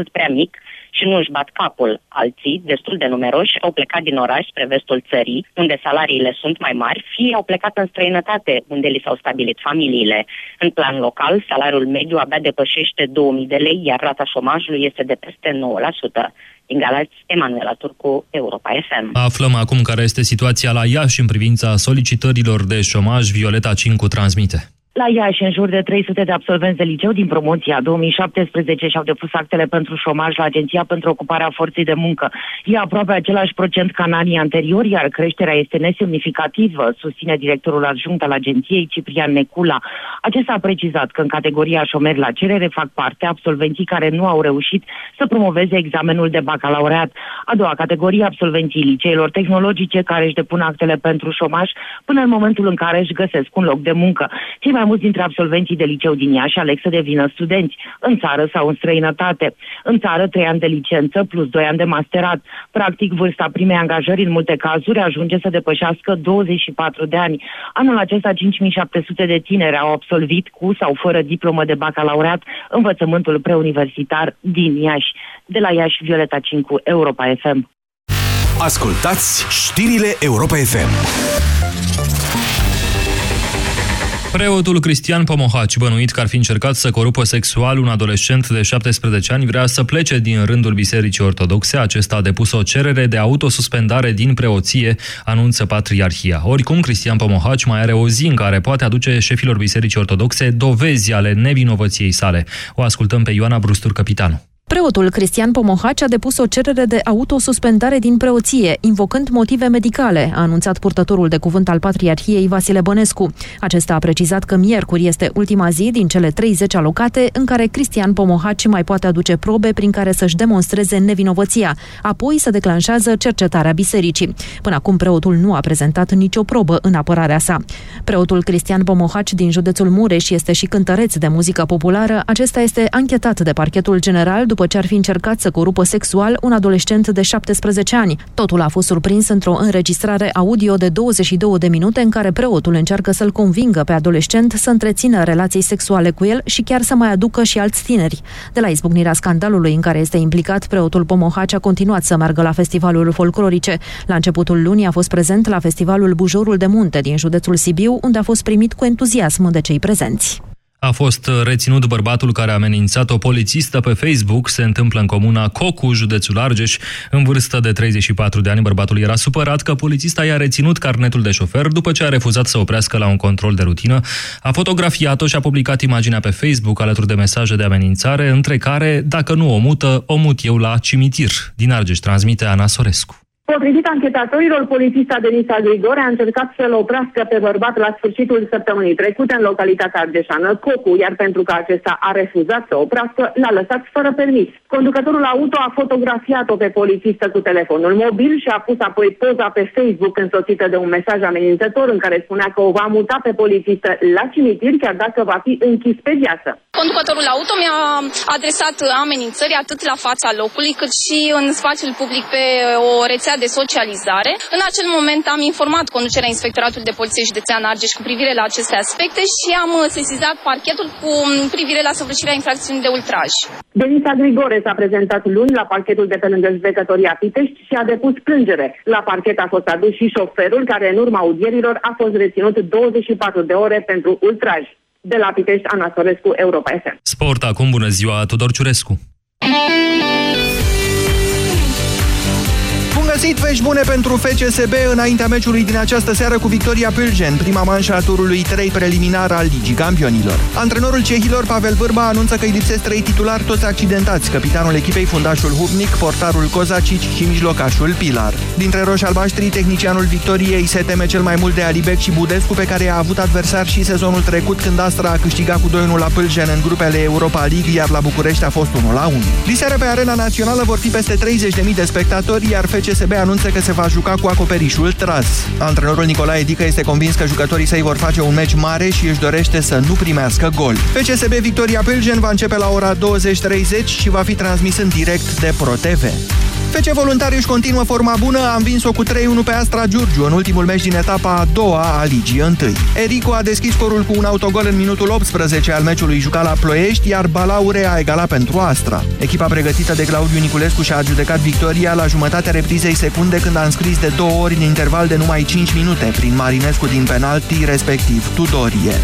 mult prea mic și nu își bat capul. Alții, destul de numeroși, au plecat din oraș spre vestul țării, unde salariile sunt mai mari, fie au plecat în străinătate, unde li s-au stabilit familiile. În plan local, salariul mediu abia depășește 2000 de lei, iar rata șomajului este de peste 9%. Din Galați, Emanuela Turcu, Europa FM. Aflăm acum care este situația la Iași în privința solicitărilor de șomaj. Violeta Cincu transmite. La Iași, în jur de 300 de absolvenți de liceu din promoția 2017 și-au depus actele pentru șomaj la Agenția pentru Ocuparea Forței de Muncă. E aproape același procent ca în anii anteriori, iar creșterea este nesemnificativă, susține directorul adjunct al agenției Ciprian Necula. Acesta a precizat că în categoria șomeri la cerere fac parte absolvenții care nu au reușit să promoveze examenul de bacalaureat. A doua categorie, absolvenții liceilor tehnologice care își depun actele pentru șomaj până în momentul în care își găsesc un loc de muncă. Cei mai mulți dintre absolvenții de liceu din Iași aleg să devină studenți, în țară sau în străinătate. În țară, trei ani de licență plus doi ani de masterat. Practic, vârsta primei angajări în multe cazuri ajunge să depășească 24 de ani. Anul acesta, 5700 de tineri au absolvit cu sau fără diplomă de bacalaureat învățământul preuniversitar din Iași. De la Iași, Violeta Cincu, Europa FM. Ascultați știrile Europa FM. Preotul Cristian Pomohaci, bănuit că ar fi încercat să corupă sexual un adolescent de 17 ani, vrea să plece din rândul Bisericii Ortodoxe. Acesta a depus o cerere de autosuspendare din preoție, anunță Patriarhia. Oricum, Cristian Pomohaci mai are o zi în care poate aduce șefilor Bisericii Ortodoxe dovezi ale nevinovăției sale. O ascultăm pe Ioana Brustur, capitanul. Preotul Cristian Pomohaci a depus o cerere de autosuspendare din preoție, invocând motive medicale, a anunțat purtătorul de cuvânt al Patriarhiei Vasile Bănescu. Acesta a precizat că miercuri este ultima zi din cele 30 alocate în care Cristian Pomohaci mai poate aduce probe prin care să-și demonstreze nevinovăția, apoi să declanșează cercetarea bisericii. Până acum preotul nu a prezentat nicio probă în apărarea sa. Preotul Cristian Pomohaci din județul Mureș este și cântăreț de muzică populară. Acesta este anchetat de parchetul general după ce ar fi încercat să corupă sexual un adolescent de 17 ani. Totul a fost surprins într-o înregistrare audio de 22 de minute în care preotul încearcă să-l convingă pe adolescent să întrețină relații sexuale cu el și chiar să mai aducă și alți tineri. De la izbucnirea scandalului în care este implicat, preotul Pomohaci a continuat să meargă la festivalul folclorice. La începutul lunii a fost prezent la festivalul Bujorul de Munte din județul Sibiu, unde a fost primit cu entuziasm de cei prezenți. A fost reținut bărbatul care a amenințat o polițistă pe Facebook. Se întâmplă în comuna Cocu, județul Argeș. În vârstă de 34 de ani, bărbatul era supărat că polițista i-a reținut carnetul de șofer după ce a refuzat să oprească la un control de rutină. A fotografiat-o și a publicat imaginea pe Facebook alături de mesaje de amenințare, între care, dacă nu o mută, o mut eu la cimitir. Din Argeș transmite Ana Sorescu. Potrivit anchetatorilor, polițista Denisa Grigore a încercat să-l oprească pe bărbat la sfârșitul săptămânii trecute în localitatea argeșană Cocu, iar pentru că acesta a refuzat să oprească, l-a lăsat fără permis. Conducătorul auto a fotografiat-o pe polițistă cu telefonul mobil și a pus apoi poza pe Facebook însoțită de un mesaj amenințător în care spunea că o va muta pe polițistă la cimitir chiar dacă va fi închis pe viață. Conducătorul auto mi-a adresat amenințări atât la fața locului cât și în spațiul public pe o rețea de socializare. În acel moment am informat conducerea Inspectoratului de Poliție Județean Argeș cu privire la aceste aspecte și am uh, sesizat parchetul cu um, privire la săvârșirea infracțiunii de ultraj. Denisa Grigore s-a prezentat luni la parchetul de pe lângă judecătoria Pitești și a depus plângere. La parchet a fost adus și șoferul care în urma audierilor a fost reținut 24 de ore pentru ultraj. De la Pitești, Ana Sorescu, Europa FM. Sport acum, bună ziua, Tudor Ciurescu. Găsit vești bune pentru FCSB înaintea meciului din această seară cu Victoria Pilgen, prima manșă a turului 3 preliminar al Ligii Campionilor. Antrenorul cehilor Pavel Vârba anunță că îi lipsesc trei titulari toți accidentați, capitanul echipei fundașul Hubnic, portarul Kozacic și mijlocașul Pilar. Dintre roși albaștri, tehnicianul Victoriei se teme cel mai mult de Alibec și Budescu, pe care a avut adversar și sezonul trecut când Astra a câștigat cu 2-1 la Pâlgen în grupele Europa League, iar la București a fost 1-1. Diseară pe arena națională vor fi peste 30.000 de spectatori, iar FCSB FCSB anunță că se va juca cu acoperișul tras. Antrenorul Nicolae Dică este convins că jucătorii săi vor face un meci mare și își dorește să nu primească gol. FCSB Victoria Pilgen va începe la ora 20.30 și va fi transmis în direct de ProTV. FC Voluntari își continuă forma bună, a învins-o cu 3-1 pe Astra Giurgiu în ultimul meci din etapa a doua a Ligii 1. Erico a deschis scorul cu un autogol în minutul 18 al meciului jucat la Ploiești, iar Balaure a egalat pentru Astra. Echipa pregătită de Claudiu Niculescu și-a adjudecat victoria la jumătatea reprizei secunde când a înscris de două ori în interval de numai 5 minute prin Marinescu din penalti, respectiv Tudorie.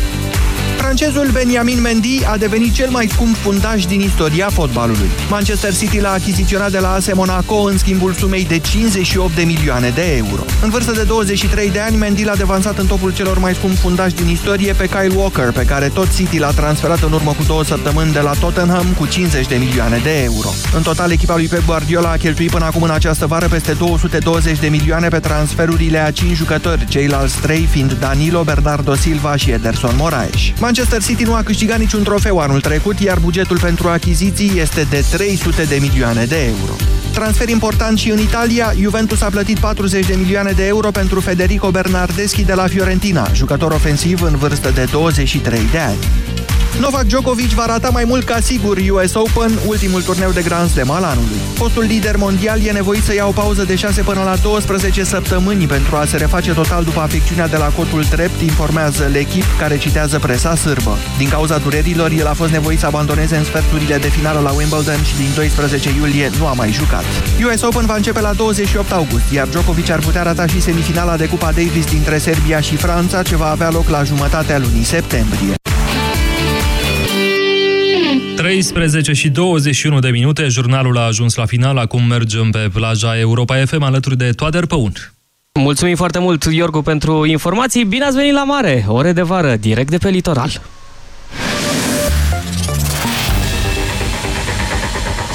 Francezul Benjamin Mendy a devenit cel mai scump fundaș din istoria fotbalului. Manchester City l-a achiziționat de la AS Monaco în schimbul sumei de 58 de milioane de euro. În vârstă de 23 de ani, Mendy l-a devansat în topul celor mai scump fundași din istorie pe Kyle Walker, pe care tot City l-a transferat în urmă cu două săptămâni de la Tottenham cu 50 de milioane de euro. În total, echipa lui Pep Guardiola a cheltuit până acum în această vară peste 220 de milioane pe transferurile a 5 jucători, ceilalți 3 fiind Danilo, Bernardo Silva și Ederson Moraes. Manchester City nu a câștigat niciun trofeu anul trecut, iar bugetul pentru achiziții este de 300 de milioane de euro. Transfer important și în Italia, Juventus a plătit 40 de milioane de euro pentru Federico Bernardeschi de la Fiorentina, jucător ofensiv în vârstă de 23 de ani. Novak Djokovic va rata mai mult ca sigur US Open, ultimul turneu de Grand Slam al anului. Fostul lider mondial e nevoit să ia o pauză de 6 până la 12 săptămâni pentru a se reface total după afecțiunea de la cotul drept, informează l'echip care citează presa sârbă. Din cauza durerilor, el a fost nevoit să abandoneze în sferturile de finală la Wimbledon și din 12 iulie nu a mai jucat. US Open va începe la 28 august, iar Djokovic ar putea rata și semifinala de Cupa Davis dintre Serbia și Franța, ce va avea loc la jumătatea lunii septembrie. 13 și 21 de minute, jurnalul a ajuns la final, acum mergem pe plaja Europa FM alături de Toader Păun. Mulțumim foarte mult, Iorgu, pentru informații. Bine ați venit la mare, ore de vară, direct de pe litoral.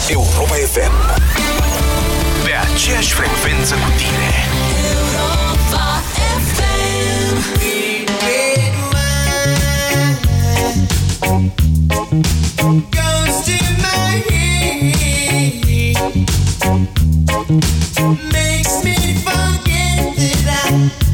Europa FM. Pe aceeași frecvență cu tine. Goes to my head, makes me forget that I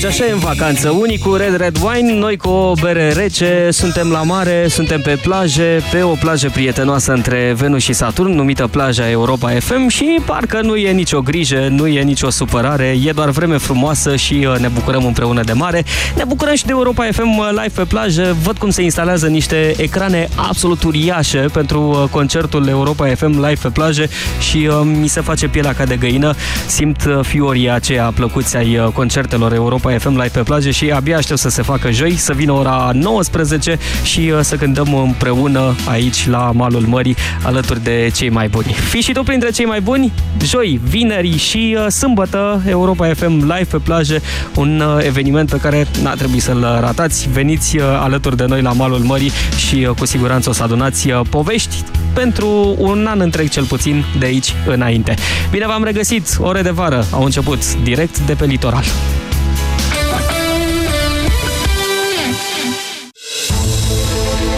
faci așa e în vacanță. Unii cu Red Red Wine, noi cu o bere rece, suntem la mare, suntem pe plaje, pe o plajă prietenoasă între Venus și Saturn, numită plaja Europa FM și parcă nu e nicio grijă, nu e nicio supărare, e doar vreme frumoasă și uh, ne bucurăm împreună de mare. Ne bucurăm și de Europa FM uh, live pe plajă. Văd cum se instalează niște ecrane absolut uriașe pentru uh, concertul Europa FM live pe plajă și uh, mi se face pielea ca de găină. Simt uh, fiorii aceia plăcuți ai uh, concertelor Europa FM live pe plajă și abia aștept să se facă joi, să vină ora 19 și uh, să cântăm împreună aici la malul mării alături de cei mai buni. Fii și tu printre cei mai buni? Joi, vineri și uh, sâmbătă Europa FM live pe plajă, un uh, eveniment pe care n-a trebuit să-l ratați. Veniți uh, alături de noi la malul mării și uh, cu siguranță o să adunați uh, povești pentru un an întreg cel puțin de aici înainte. Bine v-am regăsit, ore de vară au început direct de pe litoral.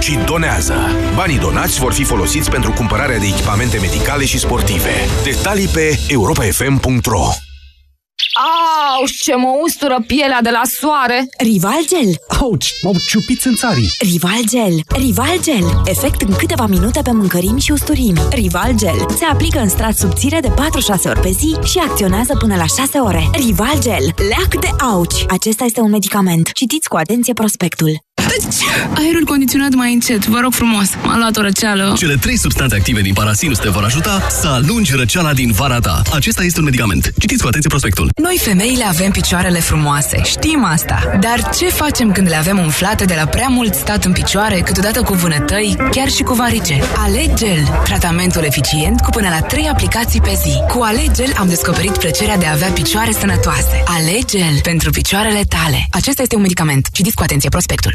și donează. Banii donați vor fi folosiți pentru cumpărarea de echipamente medicale și sportive. Detalii pe europafm.ro Auș, ce mă ustură pielea de la soare! Rival Gel. Auci, m-au ciupit țânțarii. Rival Gel. Rival Gel. Efect în câteva minute pe mâncărimi și usturimi. Rival Gel. Se aplică în strat subțire de 4-6 ori pe zi și acționează până la 6 ore. Rival Gel. Leac de auci. Acesta este un medicament. Citiți cu atenție prospectul. Aerul condiționat mai încet, vă rog frumos. M-a luat o răceală. Cele trei substanțe active din parasinus te vor ajuta să alungi răceala din vara ta. Acesta este un medicament. Citiți cu atenție prospectul. Noi femeile avem picioarele frumoase, știm asta. Dar ce facem când le avem umflate de la prea mult stat în picioare, câteodată cu vânătăi, chiar și cu varice? Alegel, tratamentul eficient cu până la 3 aplicații pe zi. Cu Alegel am descoperit plăcerea de a avea picioare sănătoase. Alegel pentru picioarele tale. Acesta este un medicament. Citiți cu atenție prospectul.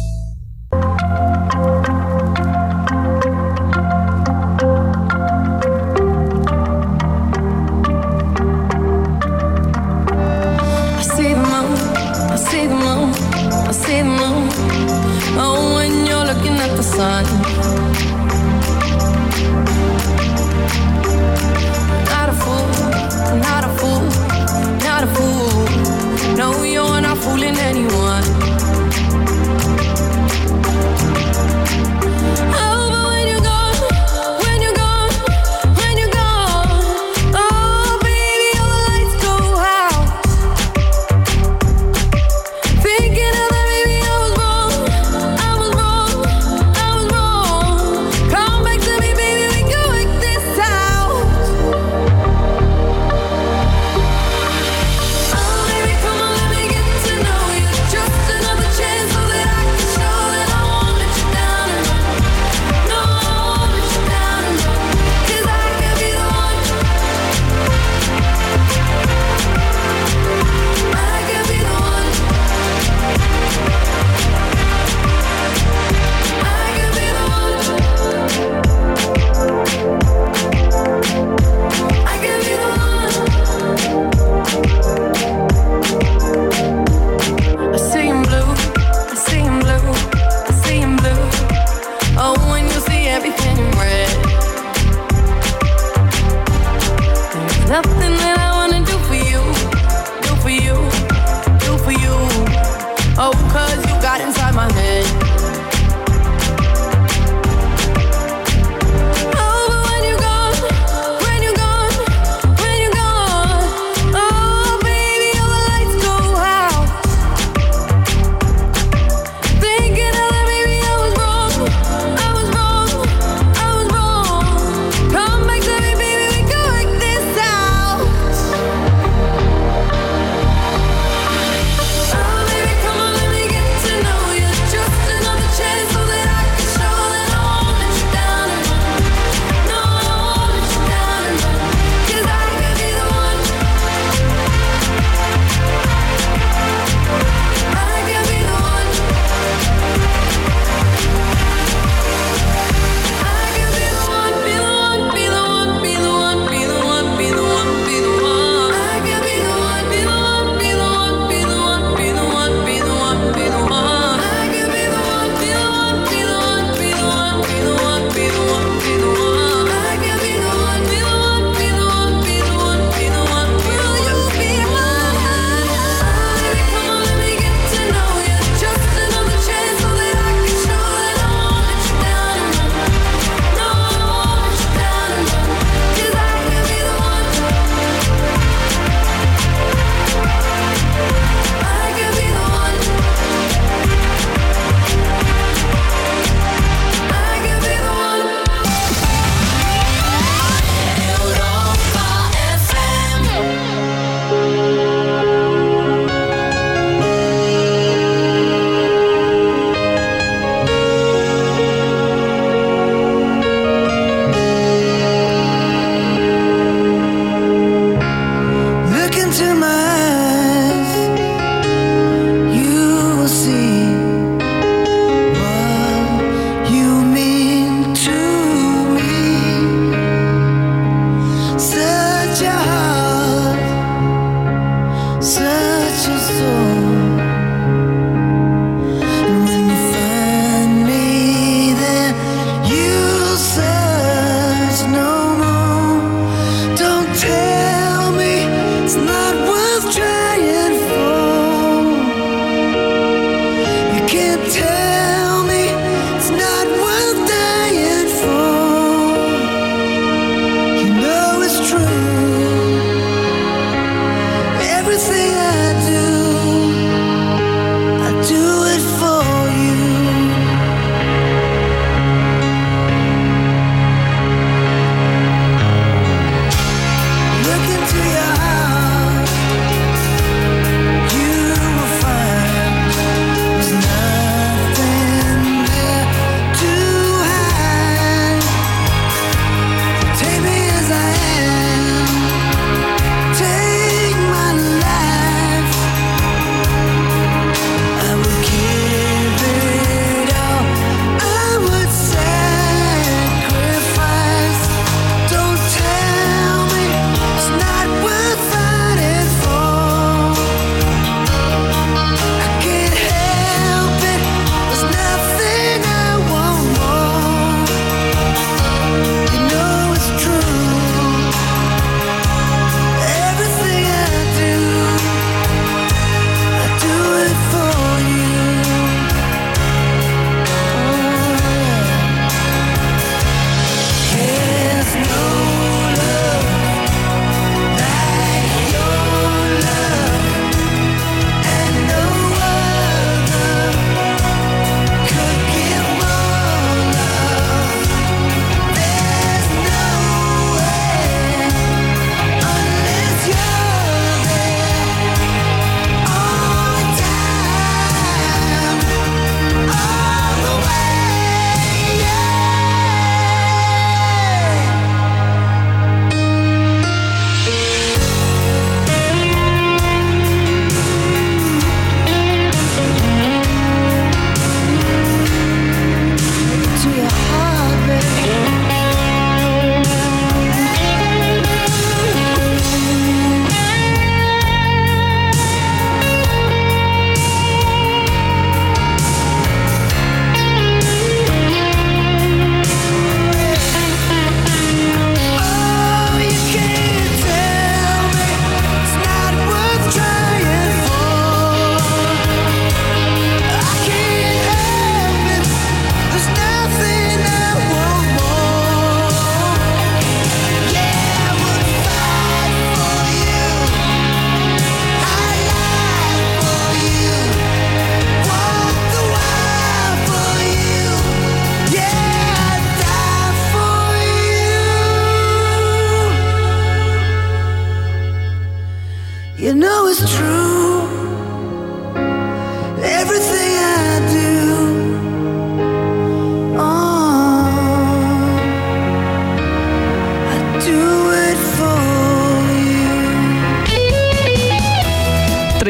Sun.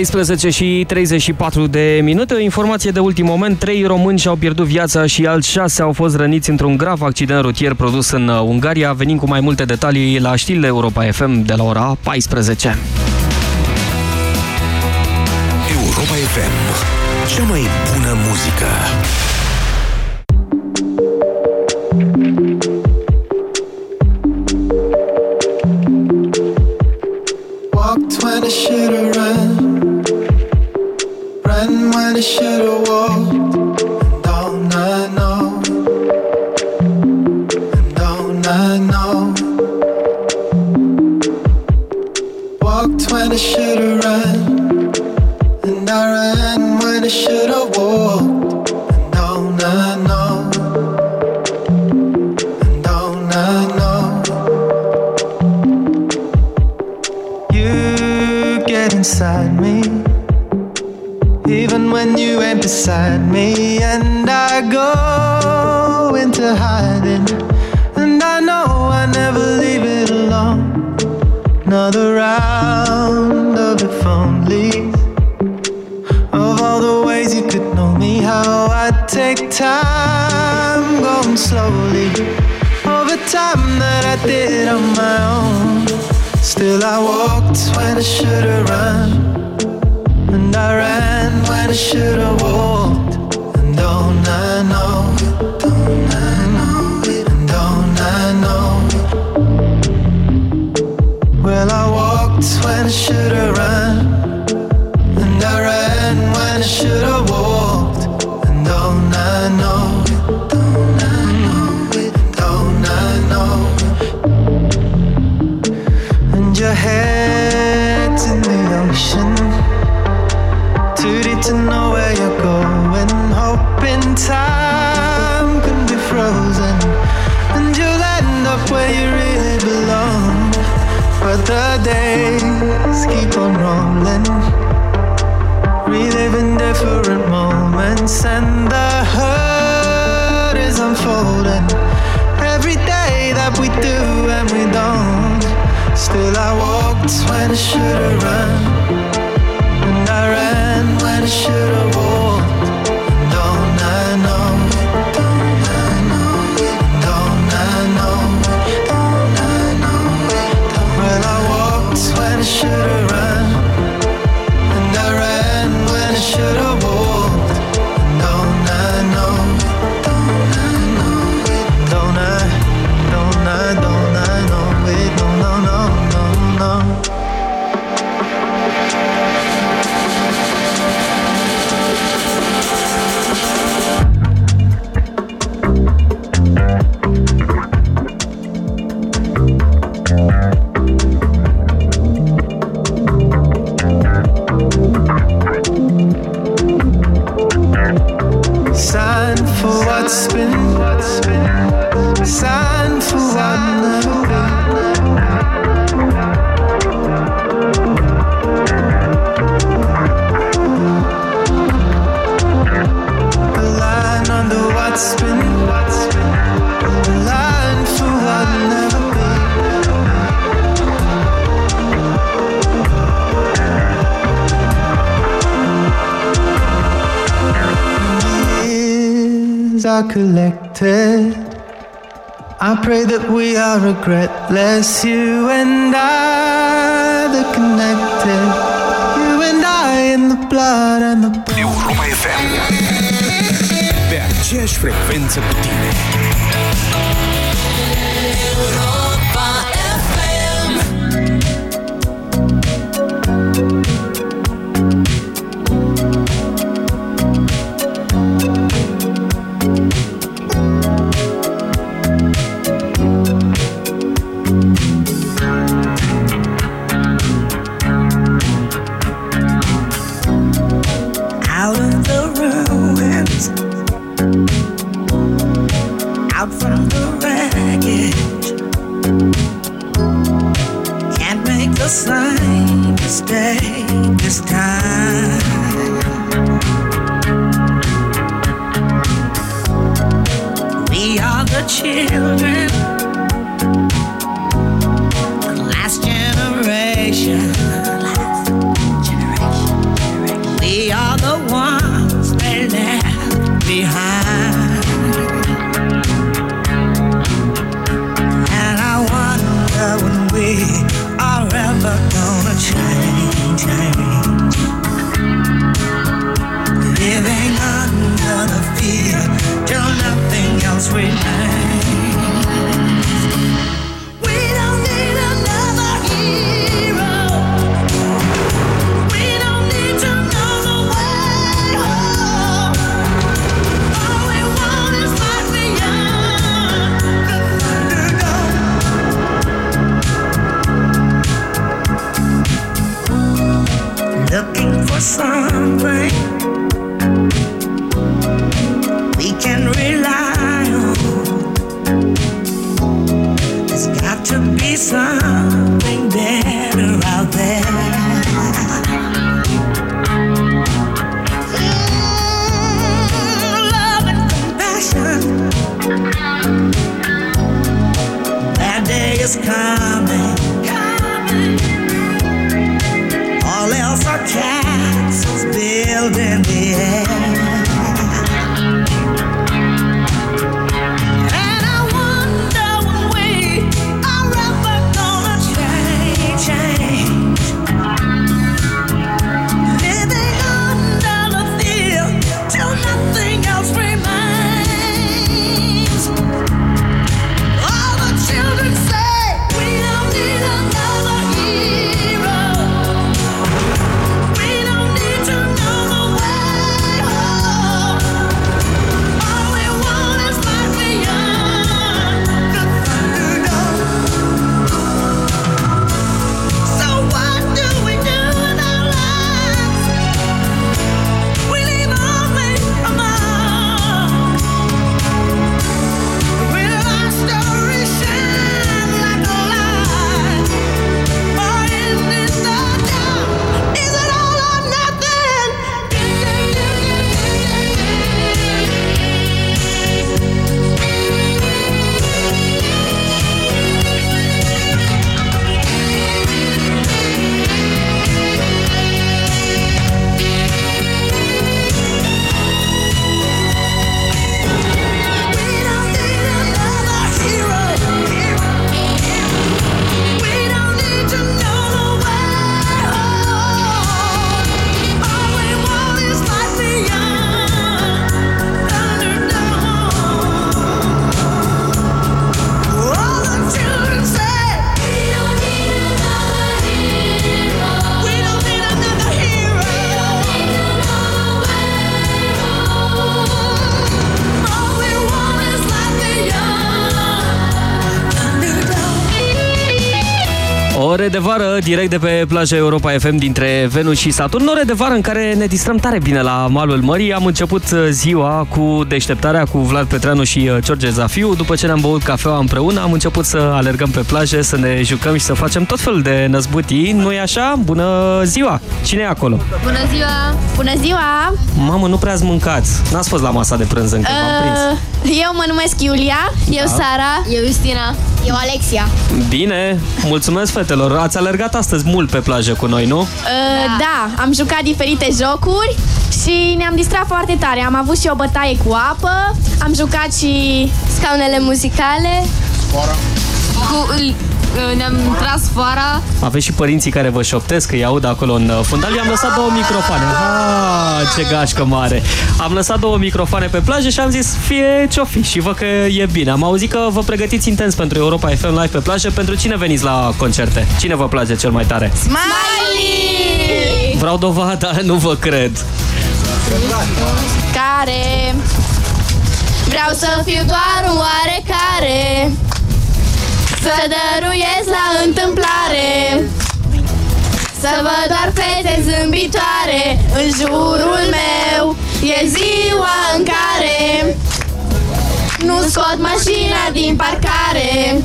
13 și 34 de minute. O informație de ultim moment. Trei români și-au pierdut viața și alți șase au fost răniți într-un grav accident rutier produs în uh, Ungaria. Venim cu mai multe detalii la știrile Europa FM de la ora 14. Europa FM. Cea mai bună muzică. shadow beside me, and I go into hiding, and I know I never leave it alone. Another round of if only of all the ways you could know me, how I take time going slowly over time that I did on my own. Still, I walked when I should've run, and I ran I should've walked. And don't I know? I know? And don't I know? Well, I walked when I should've run, and I ran when I should've and the hurt is unfolding. Every day that we do and we don't, still I walked when I should've run, and I ran when I should've walked. Bless you and I, the connected. You and I in the blood and the Europa FM. Pe aceeași frecvență cu tine. Vară, direct de pe plaja Europa FM dintre Venus și Saturn. Ore de vară în care ne distrăm tare bine la malul mării. Am început uh, ziua cu deșteptarea cu Vlad Petreanu și uh, George Zafiu. După ce ne-am băut cafeaua împreună, am început să alergăm pe plaje, să ne jucăm și să facem tot felul de năzbutii. nu e așa? Bună ziua! Cine e acolo? Bună ziua! Bună ziua! Mamă, nu prea ați mâncat. N-ați fost la masa de prânz încă, v-am prins. Uh, eu mă numesc Iulia, eu Da. Sara, eu Justina, eu Alexia. Bine, mulțumesc fetelor. Ați alergat astăzi mult pe plajă cu noi, nu? Uh, da. am jucat diferite jocuri și ne-am distrat foarte tare. Am avut și o bătaie cu apă, am jucat și scaunele muzicale. Cu, ne-am tras foara. Aveți și părinții care vă șoptesc, că îi aud acolo în uh, fundal. I-am lăsat două microfoane. Ah, ce gașcă mare! Am lăsat două microfoane pe plajă și am zis, fie ce-o fi. Și văd că e bine. Am auzit că vă pregătiți intens pentru Europa FM Live pe plajă. Pentru cine veniți la concerte? Cine vă place cel mai tare? Smiley! Vreau dovada, nu vă cred. Care Vreau să fiu doar un oarecare Să dăruiesc la întâmplare. Să văd doar fete zâmbitoare În jurul meu. E ziua în care Nu scot mașina din parcare.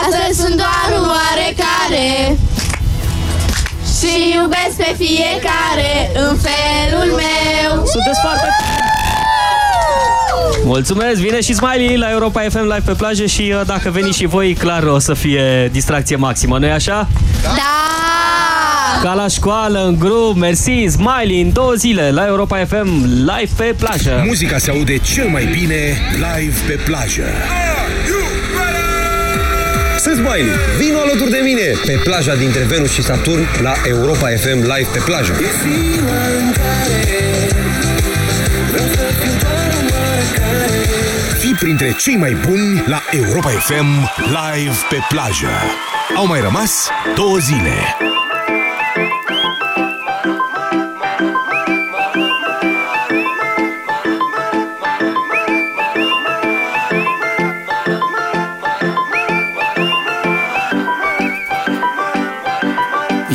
Astăzi sunt doar un oarecare Și iubesc pe fiecare În felul meu. Sunteți foarte Mulțumesc, vine și Smiley la Europa FM Live pe plajă și uh, dacă veniți și voi, clar o să fie distracție maximă, nu-i așa? Da! Ca la școală, în grup, mersi, Smiley, în două zile la Europa FM Live pe plajă. Muzica se aude cel mai bine live pe plajă. Sunt Smiley, vino alături de mine pe plaja dintre Venus și Saturn la Europa FM Live pe plajă. Fii printre cei mai buni la Europa FM live pe plajă. Au mai rămas două zile.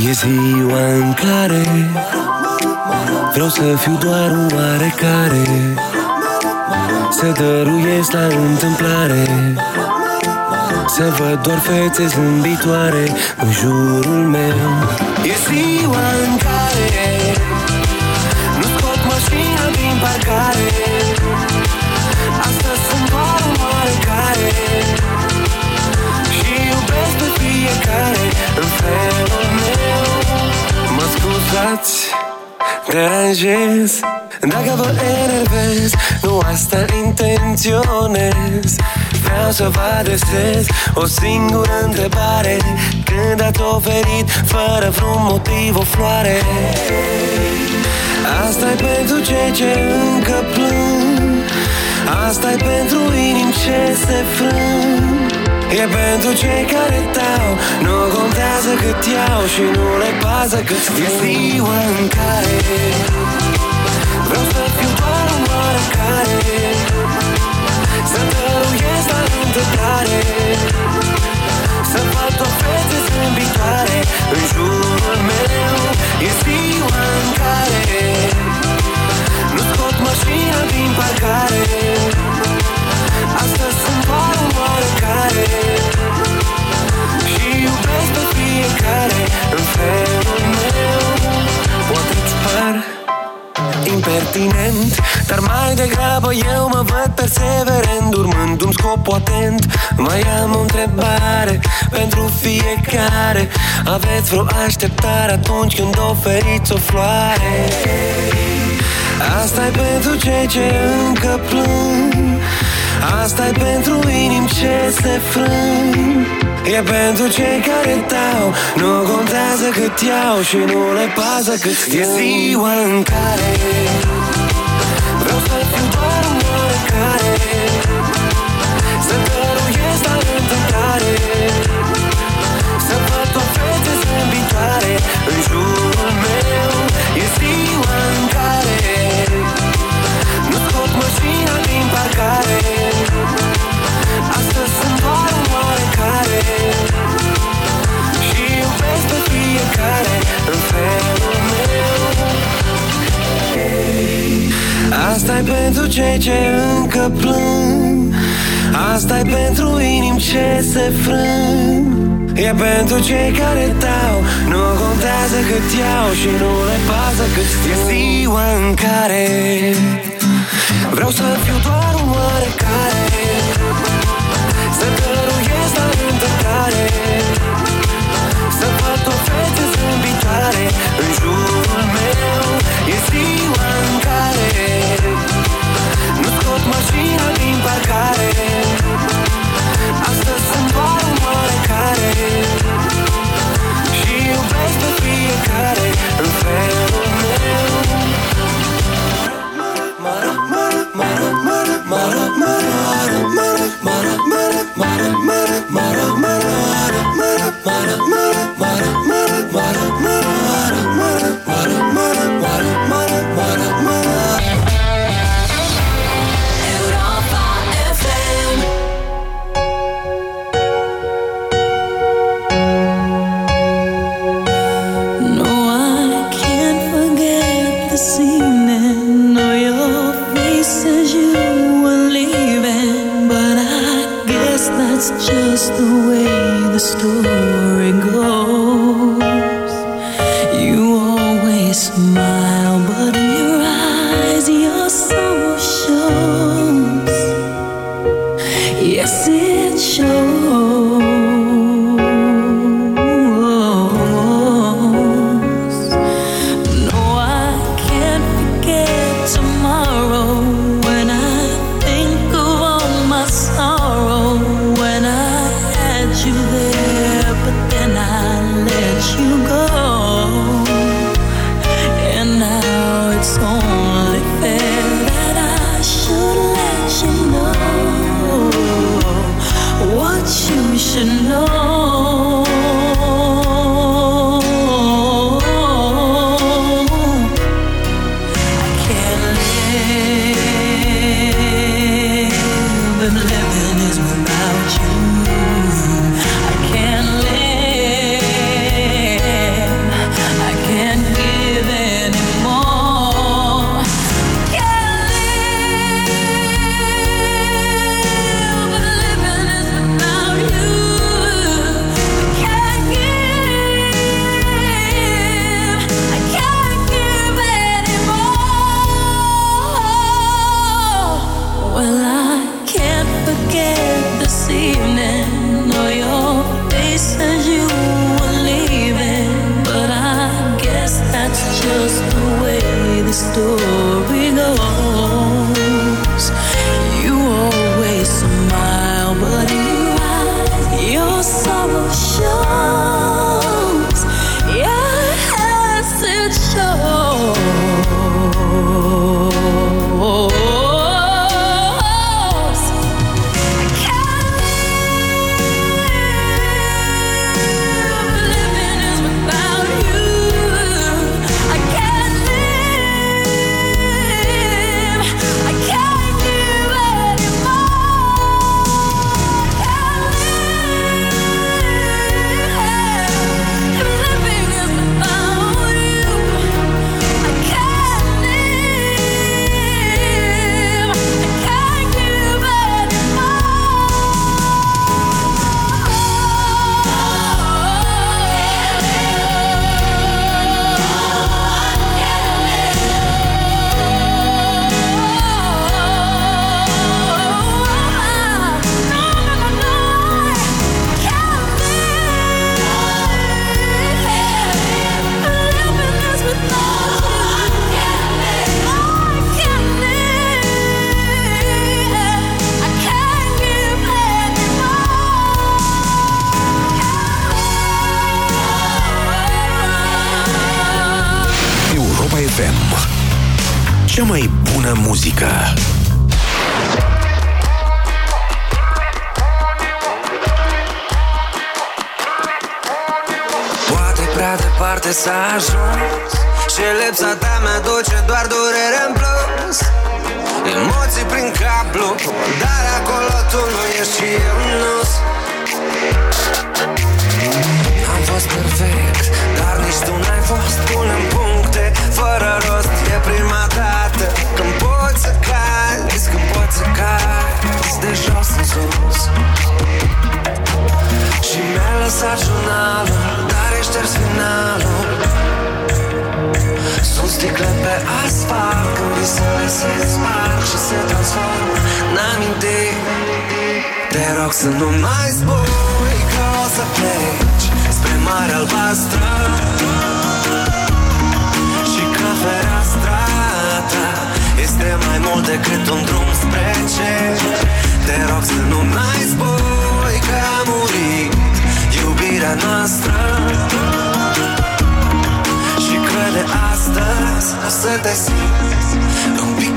E ziua în care Vreau să fiu doar un oarecare Să dăruiesc la întâmplare. Să văd doar fețe zâmbitoare În jurul meu. E ziua în care Nu scot mașina din parcare Astăzi sunt doar un oarecare. Și iubesc pe fiecare În felul meu. Mă scuzați deranjez Dacă vă enervez Nu asta intenționez. Vreau să vă adresez O singură întrebare. Când ați oferit Fără vreun motiv o floare? Asta e pentru cei ce încă plâng. Asta e pentru inimi ce se frâng. E pentru cei care dau Nu contează cât iau Și nu le pasă cât strâng E ziua în care Vreau să fiu doar un oarecare. Să dăruiesc la întâmplare. Să fac o fete zâmbitoare În jurul meu E ziua în care Nu scot mașina din parcare Astăzi sunt doar un oarecare. Și iubesc pe fiecare În felul impertinent Dar mai degrabă eu mă văd perseverent Urmându-mi scopul atent. Mai am o întrebare pentru fiecare. Aveți vreo așteptare atunci când oferiți o floare? Asta e pentru cei ce încă plâng asta e pentru inimi ce se frâng E pentru cei care dau Nu contează cât iau Și nu le pasă cât strâng E ziua în care Vreau să fiu doar asta e pentru cei ce încă plâng. Asta e pentru inim ce se frâng. E pentru cei care dau. Nu contează cât iau și nu le pasă cât E ziua în care. Vreau să fiu doar mașina din parcare. Lăsat jurnalul Dar e șters finalul. Sunt sticle pe asfalt Când visele se sparg și se transformă în amintiri. Te rog să nu mai spui că o să pleci Spre mare albastră Și că fereastra ta Este mai mult decât un drum spre cer. Te rog să nu mai spui că a murit Iubirea noastră. Și că de astăzi o să te simți Un picătur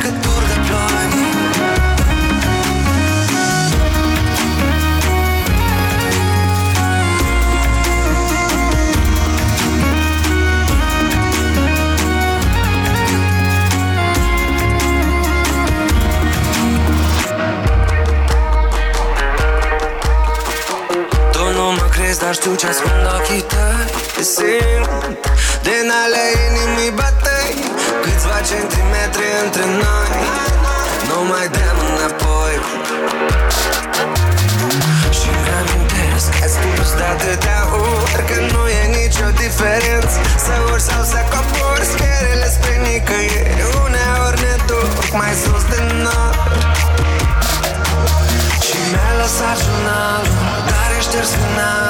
nu mă crezi, dar știu ce ascund ochii tăi. Simt din ale inimii batei. Câțiva centimetri între noi. Nu mai dăm înapoi. Și îmi amintesc Ai spus de atâtea ori Că nu e nicio diferență. Să urci sau să cobori Scările spre nicăieri. Uneori ne duc mai sus de nori și mi-a lăsat jurnalul Dar e șters finalul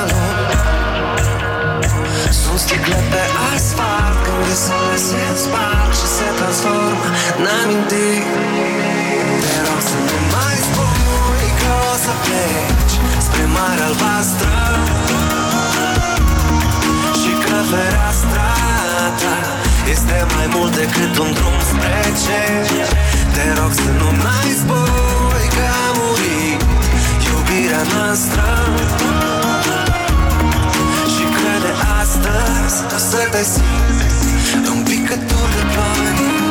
visele se sparg Și se transformă în amintiri. Te rog să nu mai spui Că o să pleci Spre mare albastră Și că fereastra ta Este mai mult decât un drum spre cer. Te rog să nu mai spui Că a murit iubirea noastră Și că de astăzi o să te simți Un picătur de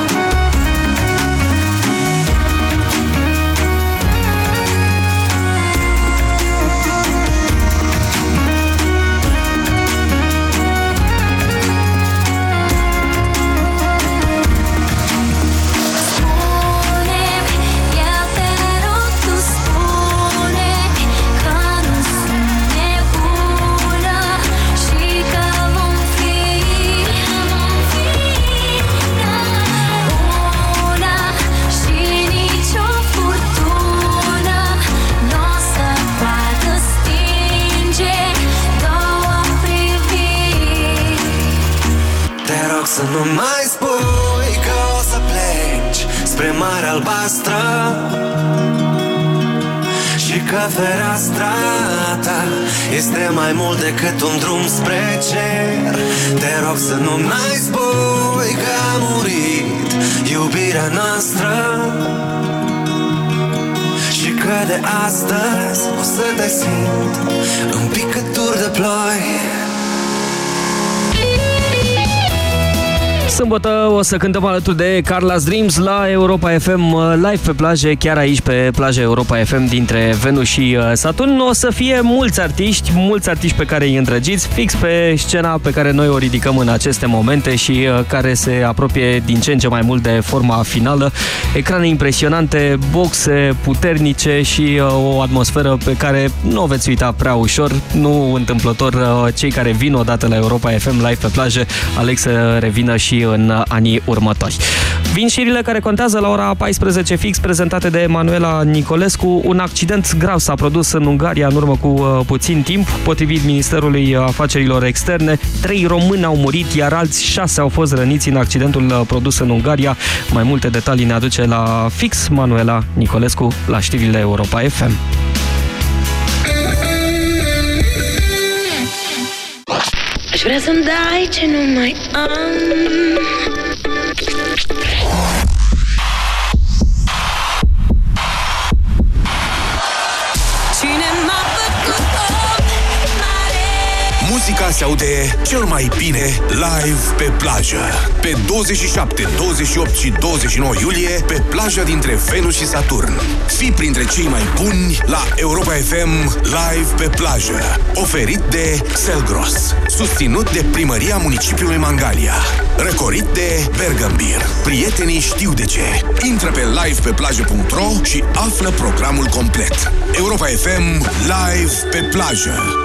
albastră Și că fereastra ta Este mai mult decât un drum spre cer. Te rog să nu mai spui că a murit Iubirea noastră Și că de astăzi o să te simt Un picătur de ploi Sâmbătă o să cântăm alături de Carla's Dreams la Europa FM uh, live pe plaje, chiar aici pe plaja Europa FM dintre Venus și uh, Saturn. O să fie mulți artiști, mulți artiști pe care îi îndrăgiți, fix pe scena pe care noi o ridicăm în aceste momente și uh, care se apropie din ce în ce mai mult de forma finală. Ecrane impresionante, boxe puternice și o atmosferă pe care nu o veți uita prea ușor. Nu întâmplător cei care vin odată la Europa FM live pe plajă aleg să revină și în anii următori. Vin șirile care contează la ora 14 fix, prezentate de Manuela Nicolescu. Un accident grav s-a produs în Ungaria în urmă cu uh, puțin timp. Potrivit Ministerului Afacerilor Externe, trei români au murit, iar alți șase au fost răniți în accidentul uh, produs în Ungaria. Mai multe detalii ne aduce la fix Manuela Nicolescu la știrile Europa FM. Vrea să-mi dai ce nu mai am se aude cel mai bine live pe plajă. Pe 27, 28 și 29 iulie, pe plaja dintre Venus și Saturn. Fii printre cei mai buni la Europa FM live pe plajă. Oferit de Selgros. Susținut de Primăria Municipiului Mangalia. Recorit de Bergambir. Prietenii știu de ce. Intră pe livepeplajă.ro și află programul complet. Europa FM live pe plajă.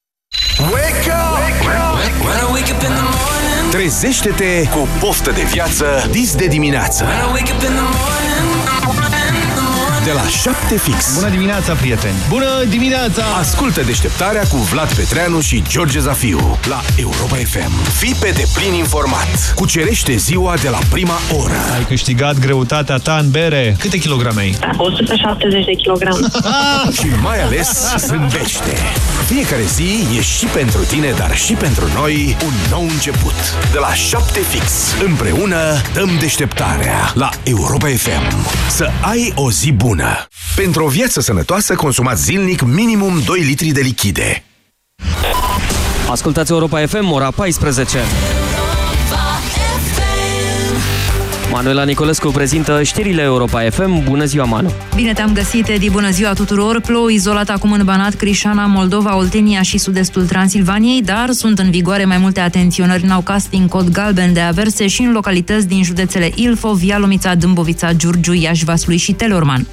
Wake up! Trezește-te cu o poftă de viață dis de dimineață. De la 7 fix. Bună dimineața, prieteni! Bună dimineața! Ascultă deșteptarea cu Vlad Petreanu și George Zafiu la Europa FM. Fii pe deplin informat. Cucerește ziua de la prima oră. Ai câștigat greutatea ta în bere. Câte kilograme ai? 170 de kilograme. și mai ales zâmbește. Fiecare zi e și pentru tine, dar și pentru noi un nou început. De la 7 fix. Împreună dăm deșteptarea la Europa FM. Să ai o zi bună. Pentru o viață sănătoasă, consumați zilnic minimum 2 litri de lichide. Ascultați Europa FM, ora 14. Manuela Nicolescu prezintă știrile Europa FM. Bună ziua, Manu! Bine te-am găsit, Edi, bună ziua tuturor! Plouă izolat acum în Banat, Crișana, Moldova, Oltenia și sud-estul Transilvaniei, dar sunt în vigoare mai multe atenționări în casting cod galben de averse și în localități din județele Ilfov, Ialomița, Dâmbovița, Giurgiu, Iași, Vaslui și Telorman.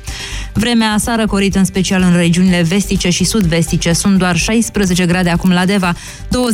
Vremea s-a răcorit în special în regiunile vestice și sud-vestice. Sunt doar 16 grade acum la Deva, 20